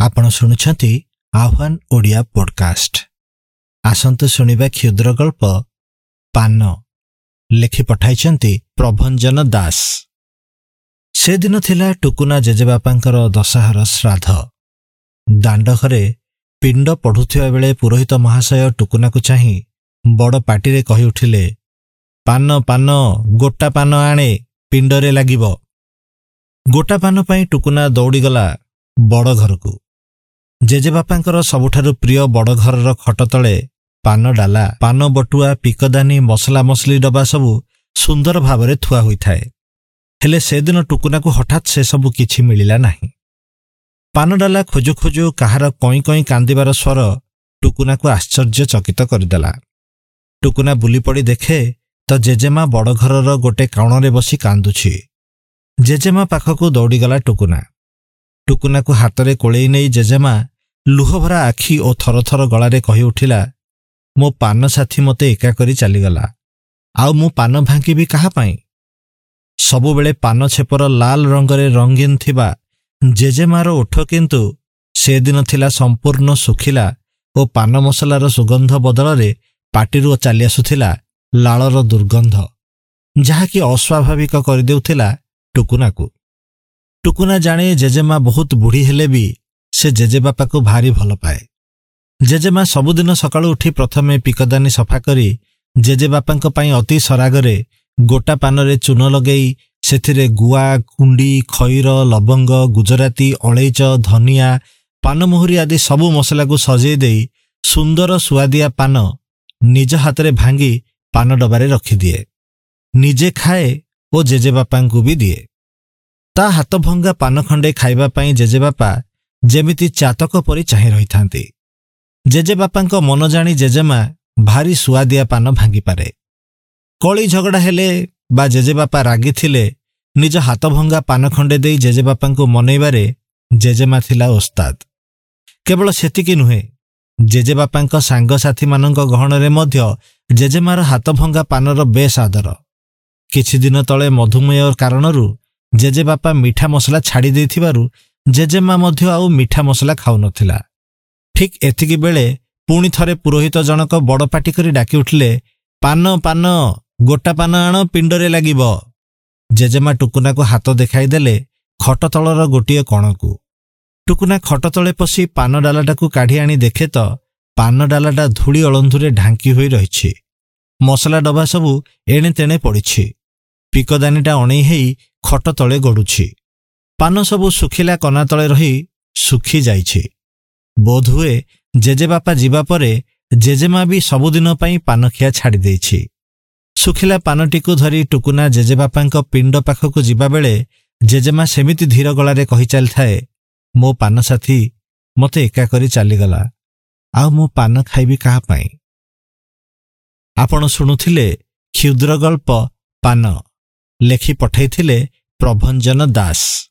ଆପଣ ଶୁଣୁଛନ୍ତି ଆହ୍ୱାନ ଓଡ଼ିଆ ପଡକାଷ୍ଟ। ଆସନ୍ତୁ ଶୁଣିବା କ୍ଷୁଦ୍ର ଗଳ୍ପ। ପାନ। ଲେଖି ପଠାଇଛନ୍ତି ପ୍ରଭଞ୍ଜନ ଦାସ। ସେଦିନ ଥିଲା ଟୁକୁନା ଜେଜେବାପାଙ୍କର ଦଶହର ଶ୍ରାଦ୍ଧ। ଦାଣ୍ଡ ଘରେ ପିଣ୍ଡ ପଢ଼ୁଥିବା ବେଳେ ପୁରୋହିତ ମହାଶୟ ଟୁକୁନାକୁ ଚାହିଁ ବଡ଼ ପାଟିରେ କହି ଉଠିଲେ ପାନ ପାନ ଗୋଟା ପାନ ଆଣେ ପିଣ୍ଡରେ ଲାଗିବ। ଗୋଟା ପାନ ପାଇଁ ଟୁକୁନା ଦୌଡ଼ିଗଲା ବଡ଼ ଘରକୁ। ଜେଜେବାପାଙ୍କର ସବୁଠାରୁ ପ୍ରିୟ ବଡ଼ ଘରର ଖଟ ତଳେ ପାନ ଡାଲା ପାନ ବଟୁଆ ପିକଦାନୀ ମସଲା ମସଲି ଡବା ସବୁ ସୁନ୍ଦର ଭାବରେ ଥୁଆ ହୋଇଥାଏ। ହେଲେ ସେଦିନ ଟୁକୁନାକୁ ହଠାତ୍ ସେସବୁ କିଛି ମିଳିଲା ନାହିଁ। ପାନଡାଲା ଖୋଜୁ ଖୋଜୁ କାହାର କଇଁ କଇଁ କାନ୍ଦିବାର ସ୍ୱର ଟୁକୁନାକୁ ଆଶ୍ଚର୍ଯ୍ୟଚକିତ କରିଦେଲା। ଟୁକୁନା ବୁଲିପଡ଼ି ଦେଖେ ତ ଜେଜେମା ବଡ଼ ଘରର ଗୋଟେ କାଉଣରେ ବସି କାନ୍ଦୁଛି। ଜେଜେମା ପାଖକୁ ଦୌଡ଼ିଗଲା ଟୁକୁନା। ଟୁକୁନାକୁ ହାତରେ କୋଳେଇ ନେଇ ଜେଜେମା ଲୁହଭରା ଆଖି ଓ ଥରଥର ଗଳାରେ କହି ଉଠିଲା ମୋ ପାନ ସାଥୀ ମୋତେ ଏକା କରି ଚାଲିଗଲା। ଆଉ ମୁଁ ପାନ ଭାଙ୍ଗିବି କାହା ପାଇଁ? ସବୁବେଳେ ପାନ ଛେପର ଲାଲ ରଙ୍ଗରେ ରଙ୍ଗୀନ ଥିବା ଜେଜେମାର ଓଠ କିନ୍ତୁ ସେଦିନ ଥିଲା ସମ୍ପୂର୍ଣ୍ଣ ଶୁଖିଲା ଓ ପାନ ମସଲାର ସୁଗନ୍ଧ ବଦଳରେ ପାଟିରୁ ଚାଲି ଆସୁଥିଲା ଲାଳର ଦୁର୍ଗନ୍ଧ ଯାହାକି ଅସ୍ୱାଭାବିକ କରିଦେଉଥିଲା ଟୁକୁନାକୁ। ଟୁକୁନା ଜାଣେ ଜେଜେମା ବହୁତ ବୁଢ଼ୀ ହେଲେ ବି ସେ ଜେଜେବାପାକୁ ଭାରି ଭଲ ପାଏ। ଜେଜେମା ସବୁଦିନ ସକାଳୁ ଉଠି ପ୍ରଥମେ ପିକଦାନୀ ସଫା କରି ଜେଜେବାପାଙ୍କ ପାଇଁ ଅତି ସରାଗରେ ଗୋଟା ପାନରେ ଚୂନ ଲଗେଇ ସେଥିରେ ଗୁଆ କୁଣ୍ଡି ଖଇର ଲବଙ୍ଗ ଗୁଜରାତି ଅଳେଇଚ ଧନିଆ ପାନମୋହୁରି ଆଦି ସବୁ ମସଲାକୁ ସଜେଇ ଦେଇ ସୁନ୍ଦର ସୁଆଦିଆ ପାନ ନିଜ ହାତରେ ଭାଙ୍ଗି ପାନ ଡବାରେ ରଖିଦିଏ। ନିଜେ ଖାଏ ଓ ଜେଜେବାପାଙ୍କୁ ବି ଦିଏ। ତା ହାତଭଙ୍ଗା ପାନ ଖଣ୍ଡେ ଖାଇବା ପାଇଁ ଜେଜେବାପା ଯେମିତି ଚାତକ ପରି ଚାହିଁ ରହିଥାନ୍ତି। ଜେଜେବାପାଙ୍କ ମନ ଜାଣି ଜେଜେମା ଭାରି ସୁଆଦିଆ ପାନ ଭାଙ୍ଗିପାରେ। କଳି ଝଗଡ଼ା ହେଲେ ବା ଜେଜେବାପା ରାଗିଥିଲେ ନିଜ ହାତଭଙ୍ଗା ପାନ ଖଣ୍ଡେ ଦେଇ ଜେଜେବାପାଙ୍କୁ ମନେଇବାରେ ଜେଜେମା ଥିଲା ଓସ୍ତାଦ। କେବଳ ସେତିକି ନୁହେଁ ଜେଜେବାପାଙ୍କ ସାଙ୍ଗସାଥୀମାନଙ୍କ ଗହଣରେ ମଧ୍ୟ ଜେଜେମାର ହାତଭଙ୍ଗା ପାନର ବେଶ ଆଦର। କିଛିଦିନ ତଳେ ମଧୁମେହ କାରଣରୁ ଜେଜେବାପା ମିଠା ମସଲା ଛାଡ଼ି ଦେଇଥିବାରୁ ଜେଜେମା ମଧ୍ୟ ଆଉ ମିଠା ମସଲା ଖାଉନଥିଲା। ଠିକ୍ ଏତିକି ବେଳେ ପୁଣି ଥରେ ପୁରୋହିତ ଜଣକ ବଡ଼ ପାଟି କରି ଡାକି ଉଠିଲେ ପାନ ପାନ ଗୋଟା ପାନ ଆଣ ପିଣ୍ଡରେ ଲାଗିବ। ଜେଜେମା ଟୁକୁନାକୁ ହାତ ଦେଖାଇଦେଲେ ଖଟ ତଳର ଗୋଟିଏ କଣକୁ। ଟୁକୁନା ଖଟ ତଳେ ପଶି ପାନ ଡାଲାଟାକୁ କାଢ଼ି ଆଣି ଦେଖେ ତ ପାନ ଡାଲାଟା ଧୂଳି ଅଳନ୍ଧୁରେ ଢାଙ୍କି ହୋଇ ରହିଛି। ମସଲା ଡବା ସବୁ ଏଣେ ତେଣେ ପଡ଼ିଛି। ପିକଦାନୀଟା ଅଣେଇ ହେଇ ଖଟ ତଳେ ଗଡ଼ୁଛି। ପାନ ସବୁ ଶୁଖିଲା କନା ତଳେ ରହି ଶୁଖି ଯାଇଛି। ବୋଧହୁଏ ଜେଜେବାପା ଯିବା ପରେ ଜେଜେମା ବି ସବୁଦିନ ପାଇଁ ପାନଖିଆ ଛାଡ଼ି ଦେଇଛି। ଶୁଖିଲା ପାନଟିକୁ ଧରି ଟୁକୁନା ଜେଜେବାପାଙ୍କ ପିଣ୍ଡ ପାଖକୁ ଯିବାବେଳେ ଜେଜେମା ସେମିତି ଧୀର ଗଳାରେ କହି ଚାଲିଥାଏ ମୋ ପାନ ସାଥୀ ମୋତେ ଏକା କରି ଚାଲିଗଲା। ଆଉ ମୁଁ ପାନ ଖାଇବି କାହା ପାଇଁ? ଆପଣ ଶୁଣୁଥିଲେ କ୍ଷୁଦ୍ର ଗଳ୍ପ ପାନ। ଲେଖି ପଠାଇଥିଲେ ପ୍ରଭଞ୍ଜନ ଦାସ